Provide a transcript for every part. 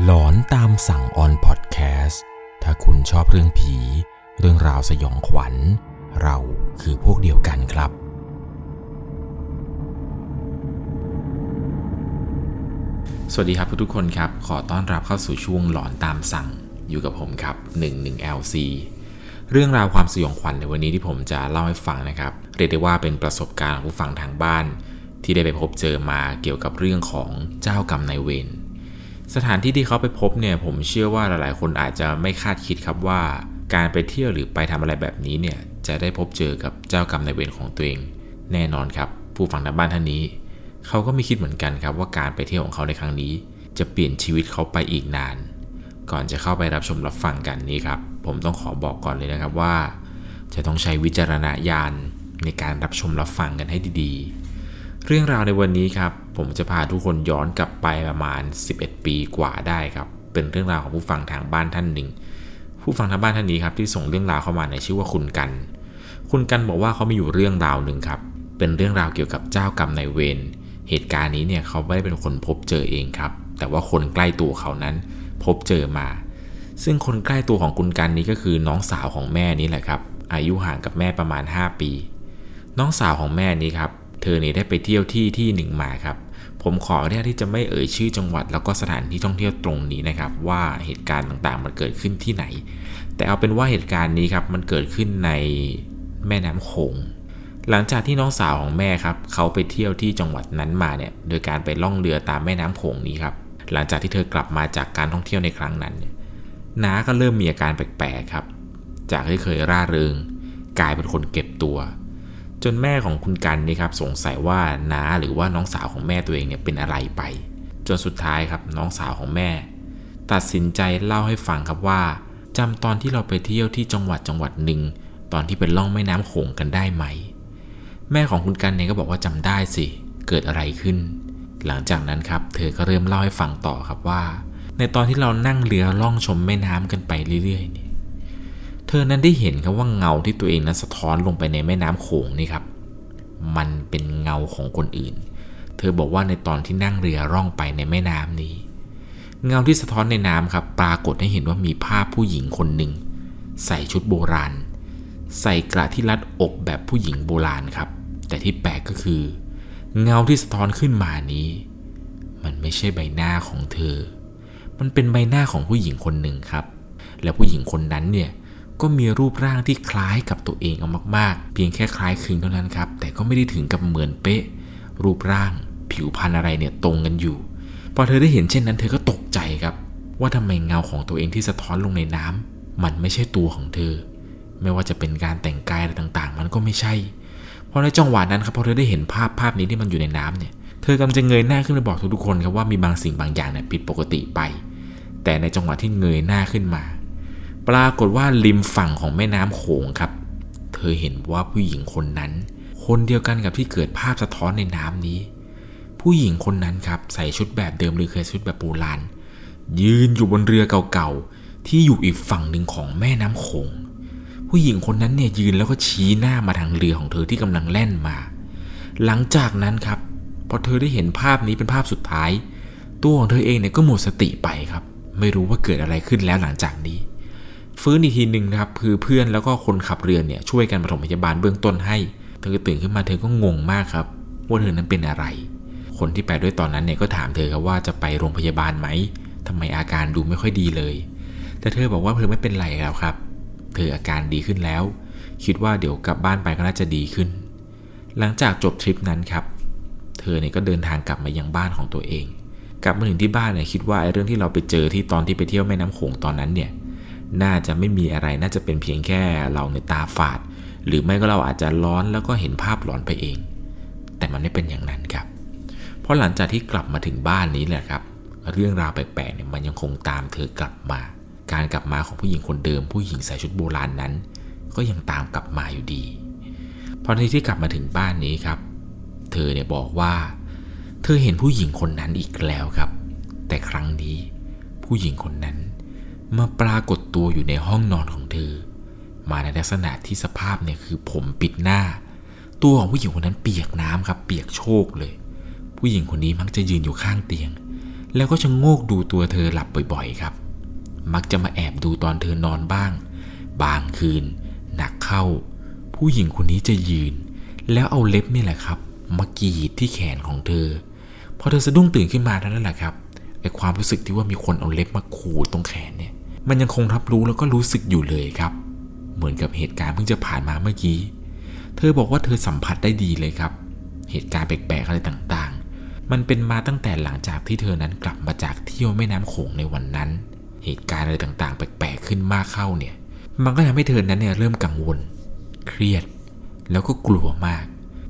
หลอนตามสั่งออนพอดแคสต์ถ้าคุณชอบเรื่องผี เรื่องราวสยองขวัญ เราคือพวกเดียวกันครับ สวัสดีครับทุกคนครับ ขอต้อนรับเข้าสู่ช่วงหลอนตามสั่งอยู่กับผมครับ 11LC เรื่องราวความสยองขวัญในวันนี้ที่ผมจะเล่าให้ฟังนะครับ เรียกได้ว่าเป็นประสบการณ์ของผู้ฟังทางบ้าน ที่ได้ไปพบเจอมาเกี่ยวกับเรื่องของเจ้ากรรมนายเวร สถานที่ที่เขาไปพบเนี่ยผมเชื่อว่าหลายๆ คนอาจจะไม่คาดคิดครับว่า การไปเที่ยวหรือไปทำอะไรแบบนี้เนี่ยจะได้พบเจอกับเจ้ากรรมนายเวรของตัวเอง แน่นอนครับ ผู้ฟังทางบ้านท่านนี้ เขาก็ไม่คิดเหมือนกันครับว่าการไปเที่ยวของเขาในครั้งนี้ จะเปลี่ยนชีวิตเขาไปอีกนาน ก่อนจะเข้าไปรับชมรับฟังกันนี้ครับ ผมต้องขอบอกก่อนเลยนะครับว่า จะต้องใช้วิจารณญาณในการรับชมรับฟังกันให้ดี เรื่องราวในวันนี้ครับ ผมจะพาทุกคนย้อนกลับไปประมาณ 11 ปีกว่าได้ครับ เป็นเรื่องราวของผู้ฟังทางบ้านท่านหนึ่ง ผู้ฟังทางบ้านท่านนี้ครับที่ส่งเรื่องราวเข้ามาในชื่อว่าคุณกัน คุณกันบอกว่าเขามีอยู่เรื่องราวหนึ่งครับ เป็นเรื่องราวเกี่ยวกับเจ้ากรรมนายเวร เหตุการณ์นี้เนี่ยเขาไม่ได้เป็นคนพบเจอเองครับ แต่ว่าคนใกล้ตัวเขานั้นพบเจอมา ซึ่งคนใกล้ตัวของคุณกันนี้ก็คือน้องสาวของแม่นี้แหละครับ อายุห่างกับแม่ประมาณ 5 ปี น้องสาวของแม่นี้ครับ เธอเนี่ยได้ไปเที่ยวที่ที่หนึ่งมาครับ ผมขออนุญาตที่จะไม่เอ่ยชื่อจังหวัด แล้วก็สถานที่ท่องเที่ยวตรงนี้นะครับ ว่าเหตุการณ์ต่างๆ มันเกิดขึ้นที่ไหน แต่เอาเป็นว่าเหตุการณ์นี้ครับมันเกิดขึ้นในแม่น้ำโขงหลังจากที่น้องสาวของแม่ครับเขาไปเที่ยวที่จังหวัดนั้นมาเนี่ยโดยการไปล่องเรือตามแม่น้ำโขงนี้ครับหลังจากที่เธอกลับมาจากการท่องเที่ยวในครั้งนั้นเนี่ยน้าก็เริ่มมีอาการแปลกๆครับ จากที่เคยร่าเริง กลายเป็นคนเก็บตัว จนแม่ของคุณกันนี่ครับสงสัยว่าน้าหรือว่าน้องสาวของแม่ตัวเองเนี่ยเป็นอะไรไป จนสุดท้ายครับน้องสาวของแม่ ตัดสินใจเล่าให้ฟังครับว่าจำตอนที่เราไปเที่ยวที่จังหวัดจังหวัดหนึ่งตอนที่เป็นล่องแม่น้ำโขงกันได้ไหม แม่ของคุณกันเนี่ยก็บอกว่าจำได้สิเกิดอะไรขึ้น หลังจากนั้นครับ เธอก็เริ่มเล่าให้ฟังต่อครับว่า ในตอนที่เรานั่งเรือล่องชมแม่น้ำกันไปเรื่อยๆเนี่ย ธอนั้นได้เห็นครับว่าเงาที่ตัวเองนั้นสะท้อนลงไปในแม่น้ำโขงนี่ครับ มันเป็นเงาของคนอื่น เธอบอกว่าในตอนที่นั่งเรือล่องไปในแม่น้ำนี้ เงาที่สะท้อนในน้ำครับ ปรากฏให้เห็นว่ามีภาพผู้หญิงคนหนึ่ง ใส่ชุดโบราณ ใส่กระที่รัดอกแบบผู้หญิงโบราณครับ แต่ที่แปลกก็คือ เงาที่สะท้อนขึ้นมานี้ มันไม่ใช่ใบหน้าของเธอ มันเป็นใบหน้าของผู้หญิงคนหนึ่งครับ และผู้หญิงคนนั้นเนี่ย ก็มีรูปร่างที่คล้ายกับตัวเองเอามากๆ เพียงแค่คล้ายคลึงเท่านั้นครับ แต่ก็ไม่ได้ถึงกับเหมือนเป๊ะ รูปร่างผิวพรรณอะไรเนี่ยตรงกันอยู่ พอเธอได้เห็นเช่นนั้น เธอก็ตกใจครับ ว่าทำไมเงาของตัวเองที่สะท้อนลงในน้ำมันไม่ใช่ตัวของเธอ ไม่ว่าจะเป็นการแต่งกายอะไรต่างๆ มันก็ไม่ใช่ เพราะในจังหวะนั้นครับพอเธอได้เห็นภาพภาพนี้ที่มันอยู่ในน้ำเนี่ยเธอกำลังจะเงยหน้าขึ้นไปบอกทุกๆคนครับว่ามีบางสิ่งบางอย่างเนี่ยผิดปกติไป แต่ในจังหวะที่เงยหน้าขึ้นมา ปรากฏว่าริมฝั่งของแม่น้ำโขงครับ เธอเห็นว่าผู้หญิงคนนั้น คนเดียวกันกับที่เกิดภาพสะท้อนในน้ำนี้ ผู้หญิงคนนั้นครับใส่ชุดแบบเดิมหรือเคยชุดแบบโบราณยืนอยู่บนเรือเก่าๆที่อยู่อีกฝั่งหนึ่งของแม่น้ำโขง ผู้หญิงคนนั้นเนี่ยยืนแล้วก็ชี้หน้ามาทางเรือของเธอที่กำลังแล่นมา หลังจากนั้นครับพอเธอได้เห็นภาพนี้เป็นภาพสุดท้าย ตัวของเธอเองเนี่ยก็หมดสติไปครับ ไม่รู้ว่าเกิดอะไรขึ้นแล้วหลังจากนี้ ฟื้นอีกทีหนึ่งนะครับคือเพื่อนแล้วก็คนขับเรือเนี่ยช่วยกันปฐมพยาบาลเบื้องต้นให้ เธอตื่นขึ้นมาเธอก็งงมากครับว่าเธอนั้นเป็นอะไร คนที่ไปด้วยตอนนั้นเนี่ยก็ถามเธอครับว่าจะไปโรงพยาบาลไหมทำไมอาการดูไม่ค่อยดีเลย แต่เธอบอกว่าเธอไม่เป็นไรแล้วครับ เธออาการดีขึ้นแล้ว คิดว่าเดี๋ยวกลับบ้านไปก็น่าจะดีขึ้น หลังจากจบทริปนั้นครับ เธอเนี่ยก็เดินทางกลับมายังบ้านของตัวเอง กลับมาถึงที่บ้านเนี่ยคิดว่าไอ้เรื่องที่เราไปเจอที่ตอนที่ไปเที่ยวแม่น้ำโขงตอนนั้นเนี่ย น่าจะไม่มีอะไรน่าจะเป็นเพียงแค่เราในตาฝาด หรือไม่ก็เราอาจจะร้อนแล้วก็เห็นภาพหลอนไปเอง แต่มันไม่เป็นอย่างนั้นครับ เพราะหลังจากที่กลับมาถึงบ้านนี้แหละครับ เรื่องราวแปลกๆเนี่ยมันยังคงตามเธอกลับมา การกลับมาของผู้หญิงคนเดิม ผู้หญิงใส่ชุดโบราณนั้น ก็ยังตามกลับมาอยู่ดีพอในที่กลับมาถึงบ้านนี้ครับ เธอเนี่ยบอกว่า เธอเห็นผู้หญิงคนนั้นอีกแล้วครับ แต่ครั้งนี้ผู้หญิงคนนั้น มาปรากฏตัวอยู่ในห้องนอนของเธอ มาในลักษณะที่สภาพเนี่ยคือผมปิดหน้า ตัวของผู้หญิงคนนั้นเปียกน้ำครับ เปียกโชกเลย ผู้หญิงคนนี้มักจะยืนอยู่ข้างเตียง แล้วก็ชะโงกดูตัวเธอหลับบ่อยๆครับ มักจะมาแอบดูตอนเธอนอนบ้าง บางคืน หนักเข้า ผู้หญิงคนนี้จะยืน แล้วเอาเล็บนี่แหละครับมากรีดที่แขนของเธอ พอเธอสะดุ้งตื่นขึ้นมาเท่านั้นแหละครับไอความรู้สึกที่ว่ามีคนเอาเล็บมาขูดตรงแขนเนี่ย มันยังคงรับรู้แล้วก็รู้สึกอยู่เลยครับ เหมือนกับเหตุการณ์เพิ่งจะผ่านมาเมื่อกี้ เธอบอกว่าเธอสัมผัสได้ดีเลยครับ เหตุการณ์แปลกๆอะไรต่างๆ มันเป็นมาตั้งแต่หลังจากที่เธอนั้นกลับมาจากเที่ยวแม่น้ำโขงในวันนั้น เหตุการณ์อะไรต่างๆ แปลกๆขึ้นมากเข้าเนี่ย มันก็ทำให้เธอนั้นเนี่ยเริ่มกังวล เครียด แล้วก็กลัวมาก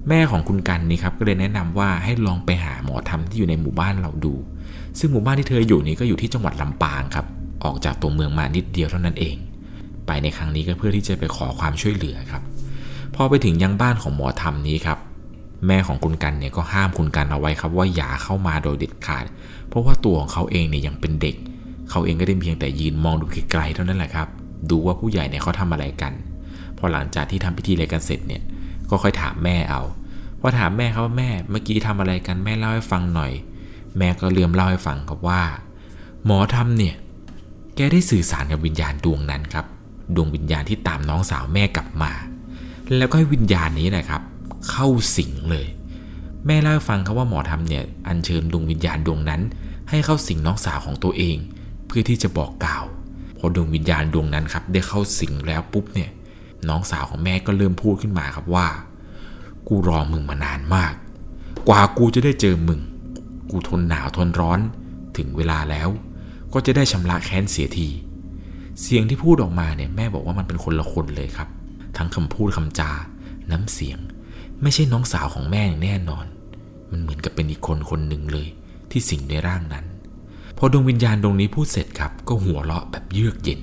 แม่ของคุณกันนี่ครับก็เลยแนะนำว่าให้ลองไปหาหมอธรรมที่อยู่ในหมู่บ้านเราดู ซึ่งหมู่บ้านที่เธออยู่นี่ก็อยู่ที่จังหวัดลำปางครับ ออกจากตัวเมืองมานิดเดียวเท่านั้นเอง ไปในครั้งนี้ก็เพื่อที่จะไปขอความช่วยเหลือครับพอไปถึงยังบ้านของหมอธรรมนี้ครับ แม่ของคุณกันเนี่ยก็ห้ามคุณกันเอาไว้ครับว่าอย่าเข้ามาโดยเด็ดขาด เพราะว่าตัวของเขาเองเนี่ยยังเป็นเด็ก เขาเองก็ได้เพียงแต่ยืนมองดูไกลๆเท่านั้นแหละครับ ดูว่าผู้ใหญ่เนี่ยเขาทำอะไรกัน พอหลังจากที่ทำพิธีอะไรกันเสร็จเนี่ยก็ค่อยถามแม่เอาพอถามแม่ครับว่าแม่เมื่อกี้ทำอะไรกันแม่เล่าให้ฟังหน่อย แม่ก็เลื่อมเล่าให้ฟังครับว่า หมอทำเนี่ย แกได้สื่อสารกับวิญญาณดวงนั้นครับ ดวงวิญญาณที่ตามน้องสาวแม่กลับมา แล้วก็ให้วิญญาณนี้นะครับ เข้าสิงเลย แม่เล่าให้ฟังครับว่าหมอทำเนี่ยอัญเชิญดวงวิญญาณดวงนั้น ให้เข้าสิงน้องสาวของตัวเอง เพื่อที่จะบอกกล่าวพอดวงวิญญาณดวงนั้นครับได้เข้าสิงแล้วปุ๊บเนี่ยน้องสาวของแม่ก็เริ่มพูดขึ้นมาครับว่า กูรอมึงมานานมาก กว่ากูจะได้เจอมึง กูทนหนาวทนร้อนถึงเวลาแล้ว ก็จะได้ชำระแค้นเสียที เสียงที่พูดออกมาเนี่ยแม่บอกว่ามันเป็นคนละคนเลยครับ ทั้งคำพูดคำจา น้ำเสียง ไม่ใช่น้องสาวของแม่อย่างแน่นอน มันเหมือนกับเป็นอีกคนคนหนึ่งเลย ที่สิงในร่างนั้น พอดวงวิญญาณดวงนี้พูดเสร็จครับ ก็หัวเราะแบบเยือกเย็น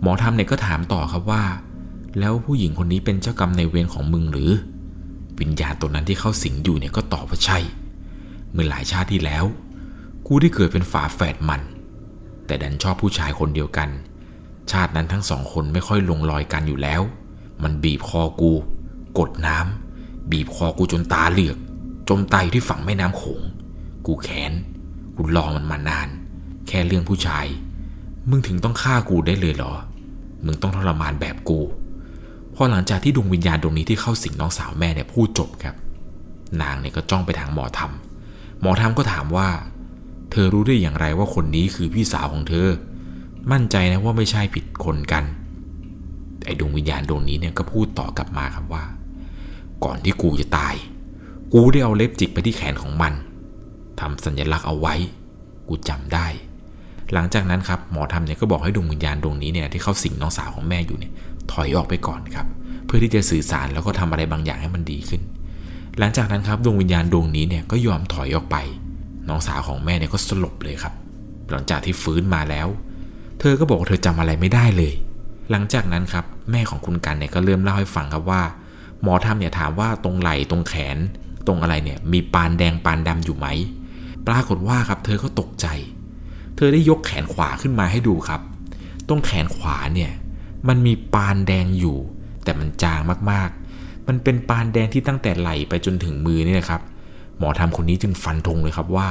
หมอธรรมเนี่ยก็ถามต่อครับว่า แล้วผู้หญิงคนนี้เป็นเจ้ากรรมในเวรของมึงหรือ วิญญาณตัวนั้นที่เข้าสิงอยู่เนี่ยก็ตอบว่าใช่ เมื่อหลายชาติที่แล้ว กูได้เกิดเป็นฝาแฝดมัน แต่ดันชอบผู้ชายคนเดียวกัน ชาตินั้นทั้งสองคนไม่ค่อยลงรอยกันอยู่แล้ว มันบีบคอกู กดน้ำบีบคอกูจนตาเหลือก จมตายอยู่ที่ฝั่งแม่น้ำโขง กูแค้นกูรอมันมานาน แค่เรื่องผู้ชาย มึงถึงต้องฆ่ากูได้เลยเหรอ มึงต้องทรมานแบบกูพอหลังจากที่ดวงวิญญาณดวงนี้ที่เข้าสิงน้องสาวแม่เนี่ยพูดจบครับ นางเนี่ยก็จ้องไปทางหมอธรรม หมอธรรมก็ถามว่า เธอรู้ได้อย่างไรว่าคนนี้คือพี่สาวของเธอ มั่นใจนะว่าไม่ใช่ผิดคนกันไอ้ดวงวิญญาณดวงนี้เนี่ยก็พูดต่อกลับมาครับว่า ก่อนที่กูจะตาย กูได้เอาเล็บจิกไปที่แขนของมันทำสัญลักษณ์เอาไว้ กูจำได้ หลังจากนั้นครับหมอธรรมเนี่ยก็บอกให้ดวงวิญญาณดวงนี้เนี่ยที่เข้าสิงน้องสาวของแม่อยู่เนี่ยถอยออกไปก่อนครับ เพื่อที่จะสื่อสารแล้วก็ทำอะไรบางอย่างให้มันดีขึ้น หลังจากนั้นครับดวงวิญญาณดวงนี้เนี่ยก็ยอมถอยออกไป น้องสาวของแม่เนี่ยก็สลบเลยครับ หลังจากที่ฟื้นมาแล้ว เธอก็บอกว่าเธอจำอะไรไม่ได้เลย หลังจากนั้นครับแม่ของคุณกันเนี่ยก็เริ่มเล่าให้ฟังครับว่า หมอธรรมเนี่ยถามว่าตรงไหล่ตรงแขน ตรงอะไรเนี่ยมีปานแดงปานดำอยู่ไหม ปรากฏว่าครับเธอก็ตกใจ เธอได้ยกแขนขวาขึ้นมาให้ดูครับ ตรงแขนขวาเนี่ยมันมีปานแดงอยู่ แต่มันจางมากๆ มันเป็นปานแดงที่ตั้งแต่ไหล่ไปจนถึงมือนี่นะครับ หมอธรรมคนนี้จึงฟันธงเลยครับว่า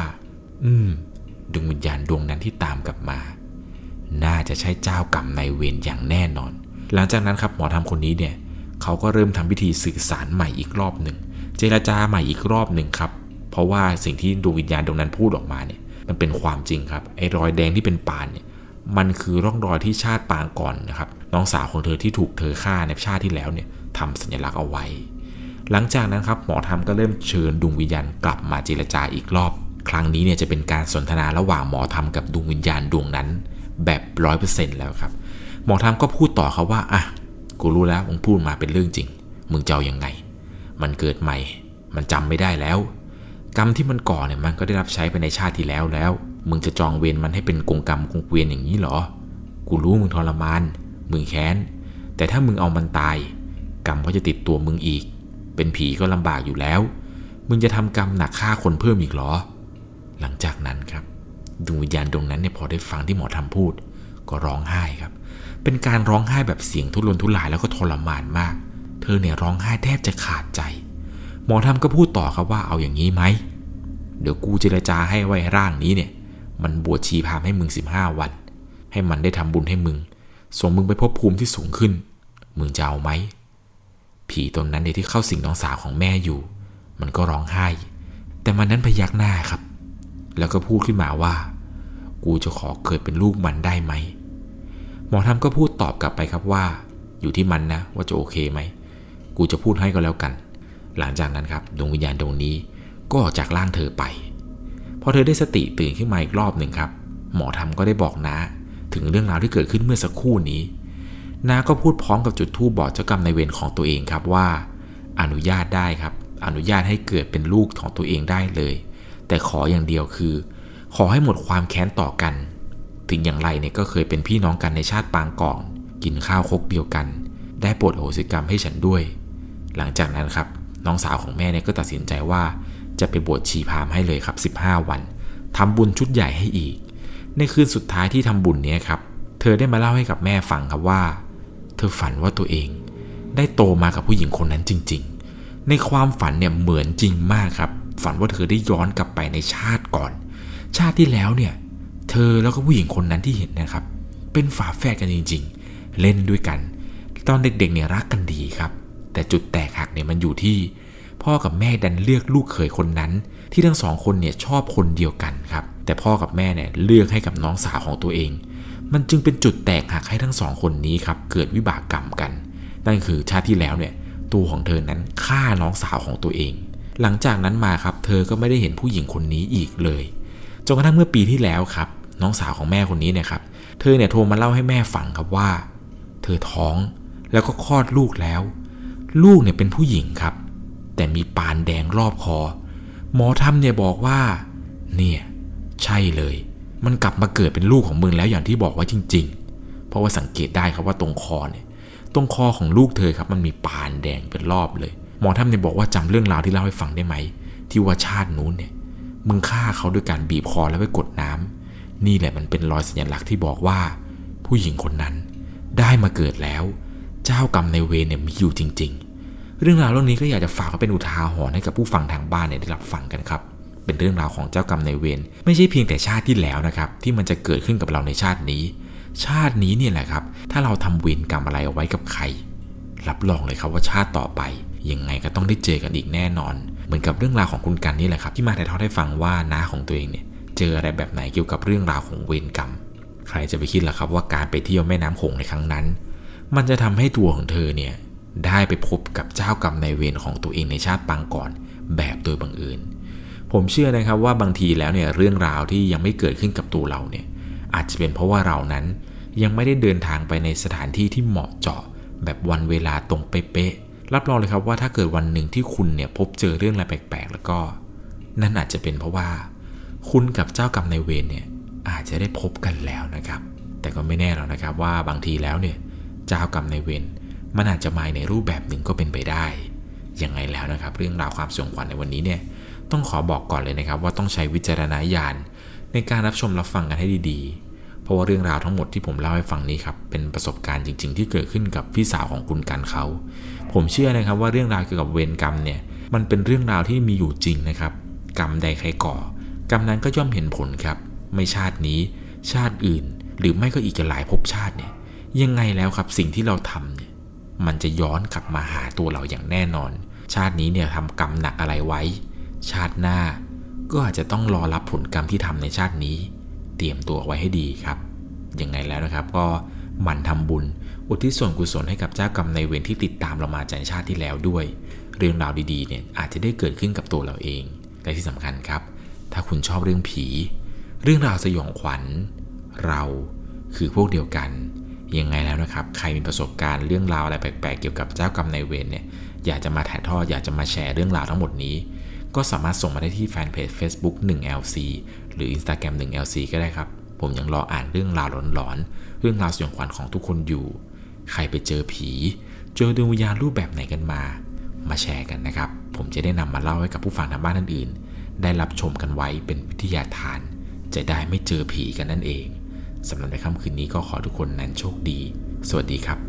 อืมดวงวิญญาณดวงนั้นที่ตามกลับมา น่าจะใช่เจ้ากรรมนายเวรอย่างแน่นอน หลังจากนั้นครับหมอธรรมคนนี้เนี่ยเขาก็เริ่มทำพิธีสื่อสารใหม่อีกรอบหนึ่ง เจรจาใหม่อีกรอบหนึ่งครับ เพราะว่าสิ่งที่ดวงวิญญาณดวงนั้นพูดออกมาเนี่ยมันเป็นความจริงครับไอ้รอยแดงที่เป็นปานเนี่ยมันคือร่องรอยที่ชาติปางก่อนนะครับน้องสาวของเธอที่ถูกเธอฆ่าในชาติที่แล้วเนี่ยทำสัญลักษณ์เอาไว้ หลังจากนั้นครับหมอธรรมก็เริ่มเชิญดวงวิญญาณกลับมาเจรจาอีกรอบ ครั้งนี้เนี่ยจะเป็นการสนทนาระหว่างหมอธรรมกับดวงวิญญาณดวงนั้น แบบร้อยเปอร์เซ็นต์แล้วครับ หมอธรรมก็พูดต่อครับว่าอะกูรู้แล้วมึงพูดมาเป็นเรื่องจริง มึงจะเอายังไง มันเกิดใหม่ มันจำไม่ได้แล้ว กรรมที่มันก่อเนี่ยมันก็ได้รับใช้ไปในชาติที่แล้วแล้ว มึงจะจองเวรมันให้เป็นกงกรรมกงเวียนอย่างนี้เหรอ กูรู้มึงทรมาน มึงแค้น แต่ถ้ามึงเอามันตาย กรรมก็จะติดตัวมึงอีก เป็นผีก็ลำบากอยู่แล้ว มึงจะทำกรรมหนักฆ่าคนเพิ่มอีกเหรอ หลังจากนั้นครับดวงวิญญาณดวงนั้นเนี่ยพอได้ฟังที่หมอทำพูด ก็ร้องไห้ครับ เป็นการร้องไห้แบบเสียงทุรนทุรายแล้วก็ทรมานมาก เธอเนี่ยร้องไห้แทบจะขาดใจ หมอทำก็พูดต่อครับว่าเอาอย่างนี้ไหม เดี๋ยวกูเจรจาให้ไว้ร่างนี้เนี่ย มันบวชชีพามให้มึง 15 วัน ให้มันได้ทำบุญให้มึง ส่งมึงไปพบภูมิที่สูงขึ้น มึงจะเอาไหม ผีตนนั้นเนี่ยที่เข้าสิงน้องสาวของแม่อยู่ มันก็ร้องไห้ แต่มันนั้นพยักหน้าครับ แล้วก็พูดขึ้นมาว่า กูจะขอเกิดเป็นลูกมันได้ไหมหมอทำก็พูดตอบกลับไปครับว่า อยู่ที่มันนะว่าจะโอเคไหม กูจะพูดให้ก็แล้วกัน หลังจากนั้นครับดวงวิญญาณดวงนี้ก็ออกจากร่างเธอไป พอเธอได้สติตื่นขึ้นมาอีกรอบหนึ่งครับ หมอทำก็ได้บอกน้าถึงเรื่องราวที่เกิดขึ้นเมื่อสักครู่นี้ น้าก็พูดพร้อมกับจุดธูปบอกเจ้ากรรมในเวรของตัวเองครับว่า อนุญาตได้ครับ อนุญาตให้เกิดเป็นลูกของตัวเองได้เลย แต่ขออย่างเดียวคือ ขอให้หมดความแค้นต่อกัน ถึงอย่างไรเนี่ยก็เคยเป็นพี่น้องกันในชาติปางก่อนกินข้าวคกเดียวกัน ได้โปรดโอสิกรรมให้ฉันด้วย หลังจากนั้นครับน้องสาวของแม่เนี่ยก็ตัดสินใจว่า จะไปบวชชีพามให้เลยครับ 15 วันทำบุญชุดใหญ่ให้อีก ในคืนสุดท้ายที่ทำบุญเนี้ยครับ เธอได้มาเล่าให้กับแม่ฟังครับว่า เธอฝันว่าตัวเอง ได้โตมากับผู้หญิงคนนั้นจริง ๆ ในความฝันเนี่ยเหมือนจริงมากครับ ฝันว่าเธอได้ย้อนกลับไปในชาติก่อน ชาติที่แล้วเนี่ย เธอแล้วก็ผู้หญิงคนนั้นที่เห็นนะครับ เป็นฝาแฝดกันจริง ๆ เล่นด้วยกัน ตอนเด็กๆเนี่ยรักกันดีครับ แต่จุดแตกหักเนี่ยมันอยู่ที่ พ่อกับแม่ดันเลือกลูกเขยคนนั้น ที่ทั้งสองคนเนี่ยชอบคนเดียวกันครับ แต่พ่อกับแม่เนี่ยเลือกให้กับน้องสาวของตัวเอง มันจึงเป็นจุดแตกหักให้ทั้งสองคนนี้ครับเกิดวิบากกรรมกัน นั่นคือชาติที่แล้วเนี่ยตัวของเธอนั้นฆ่าน้องสาวของตัวเอง หลังจากนั้นมาครับ เธอก็ไม่ได้เห็นผู้หญิงคนนี้อีกเลยจนกระทั่งเมื่อปีที่แล้วครับ น้องสาวของแม่คนนี้เนี่ยครับเธอเนี่ยโทรมาเล่าให้แม่ฟังครับว่า เธอท้องแล้วก็คลอดลูกแล้ว ลูกเนี่ยเป็นผู้หญิงครับ แต่มีปานแดงรอบคอ หมอทำเนี่ยบอกว่า เนี่ย ใช่เลย มันกลับมาเกิดเป็นลูกของมึงแล้วอย่างที่บอกไว้จริง ๆ เพราะว่าสังเกตได้ครับว่าตรงคอเนี่ย ตรงคอของลูกเธอครับมันมีปานแดงเป็นรอบเลย หมอทำเนี่ยบอกว่าจำเรื่องราวที่เล่าให้ฟังได้ไหม ที่ว่าชาตินู้นเนี่ย มึงฆ่าเขาด้วยการบีบคอแล้วไปกดน้ำนี่แหละมันเป็นรอยสัญลักษณ์ที่บอกว่า ผู้หญิงคนนั้นได้มาเกิดแล้ว เจ้ากรรมในเวรเนี่ยมีอยู่จริง ๆ เรื่องราวเรื่องนี้ก็อยากจะฝากเป็นอุทาหรณ์ให้กับผู้ฟังทางบ้านเนี่ยได้รับฟังกันครับ เป็นเรื่องราวของเจ้ากรรมในเวรไม่ใช่เพียงแต่ชาติที่แล้วนะครับที่มันจะเกิดขึ้นกับเราในชาตินี้ ชาตินี้เนี่ยแหละครับ ถ้าเราทำเวรกรรมอะไรเอาไว้กับใคร รับรองเลยครับว่าชาติต่อไปยังไงก็ต้องได้เจอกันอีกแน่นอน เหมือนกับเรื่องราวของคุณกันนี่แหละครับที่มาถ่ายทอดให้ฟังว่าน้าของตัวเองเนี่ยเจออะไรแบบไหนเกี่ยวกับเรื่องราวของเวรกรรม ใครจะไปคิดล่ะครับว่าการไปเที่ยวแม่น้ำโขงในครั้งนั้น มันจะทำให้ตัวของเธอเนี่ยได้ไปพบกับเจ้ากรรมนายเวรของตัวเองในชาติปางก่อน แบบโดยบังเอิญ ผมเชื่อนะครับว่าบางทีแล้วเนี่ยเรื่องราวที่ยังไม่เกิดขึ้นกับตัวเราเนี่ยอาจจะเป็นเพราะว่าเรานั้นยังไม่ได้เดินทางไปในสถานที่ที่เหมาะเจาะ แบบวันเวลาตรงเป๊ะๆรับรองเลยครับว่าถ้าเกิดวันหนึ่งที่คุณเนี่ยพบเจอเรื่องอะไรแปลกๆ แล้วก็ นั่นอาจจะเป็นเพราะว่า คุณกับเจ้ากรรมนายเวรเนี่ยอาจจะได้พบกันแล้วนะครับ แต่ก็ไม่แน่หรอกนะครับว่าบางทีแล้วเนี่ยเจ้ากรรมนายเวรมันอาจจะมาในรูปแบบหนึ่งก็เป็นไปได้ยังไงแล้วนะครับ เรื่องราวความสยองขวัญในวันนี้เนี่ย ต้องขอบอกก่อนเลยนะครับ ว่าต้องใช้วิจารณญาณในการรับชมรับฟังกันให้ดีๆ เพราะว่าเรื่องราวทั้งหมดที่ผมเล่าให้ฟังนี้ครับเป็นประสบการณ์จริง ๆ ที่เกิดขึ้นกับพี่สาวของคุณกันเขา ผมเชื่อนะครับว่าเรื่องราวเกี่ยวกับเวรกรรมเนี่ยมันเป็นเรื่องราวที่มีอยู่จริงนะครับ กรรมใดใครก่อ กรรมนั้นก็ย่อมเห็นผลครับ ไม่ชาตินี้ ชาติอื่น หรือไม่ก็อีกหลายภพชาติเนี่ยยังไงแล้วครับสิ่งที่เราทำเนี่ยมันจะย้อนกลับมาหาตัวเราอย่างแน่นอน ชาตินี้เนี่ยทำกรรมหนักอะไรไว้ ชาติหน้าก็อาจจะต้องรอรับผลกรรมที่ทำในชาตินี้ เตรียมตัวไว้ให้ดีครับ ยังไงแล้วนะครับก็หมั่นทำบุญ อุทิศส่วนกุศลให้กับเจ้ากรรมในายเวรที่ติดตามเรามาจากชาติที่แล้วด้วย เรื่องราวดีๆเนี่ยอาจจะได้เกิดขึ้นกับตัวเราเอง และที่สำคัญครับ ถ้าคุณชอบเรื่องผี เรื่องราวสยองขวัญ เราคือพวกเดียวกัน ยังไงแล้วนะครับ ใครมีประสบการณ์เรื่องราวอะไรแปลกๆ เกี่ยวกับเจ้ากรรมนายเวรเนี่ยอยากจะมาถ่ายทอดอยากจะมาแชร์เรื่องราวทั้งหมดนี้ ก็สามารถส่งมาได้ที่แฟนเพจ Facebook 1LC หรือ Instagram 1LC ก็ได้ครับ ผมยังรออ่านเรื่องราวหลอนๆ เรื่องราวสยองขวัญของทุกคนอยู่ ใครไปเจอผี เจอดวงวิญญาณรูปแบบไหนกันมา มาแชร์กันนะครับ ผมจะได้นำมาเล่าให้กับผู้ฟังทางบ้านท่านอื่น ได้รับชมกันไว้เป็นวิทยาทาน จะได้ไม่เจอผีกันนั่นเองสำหรับในค่ำคืนนี้ก็ขอทุกคนนั้นโชคดี สวัสดีครับ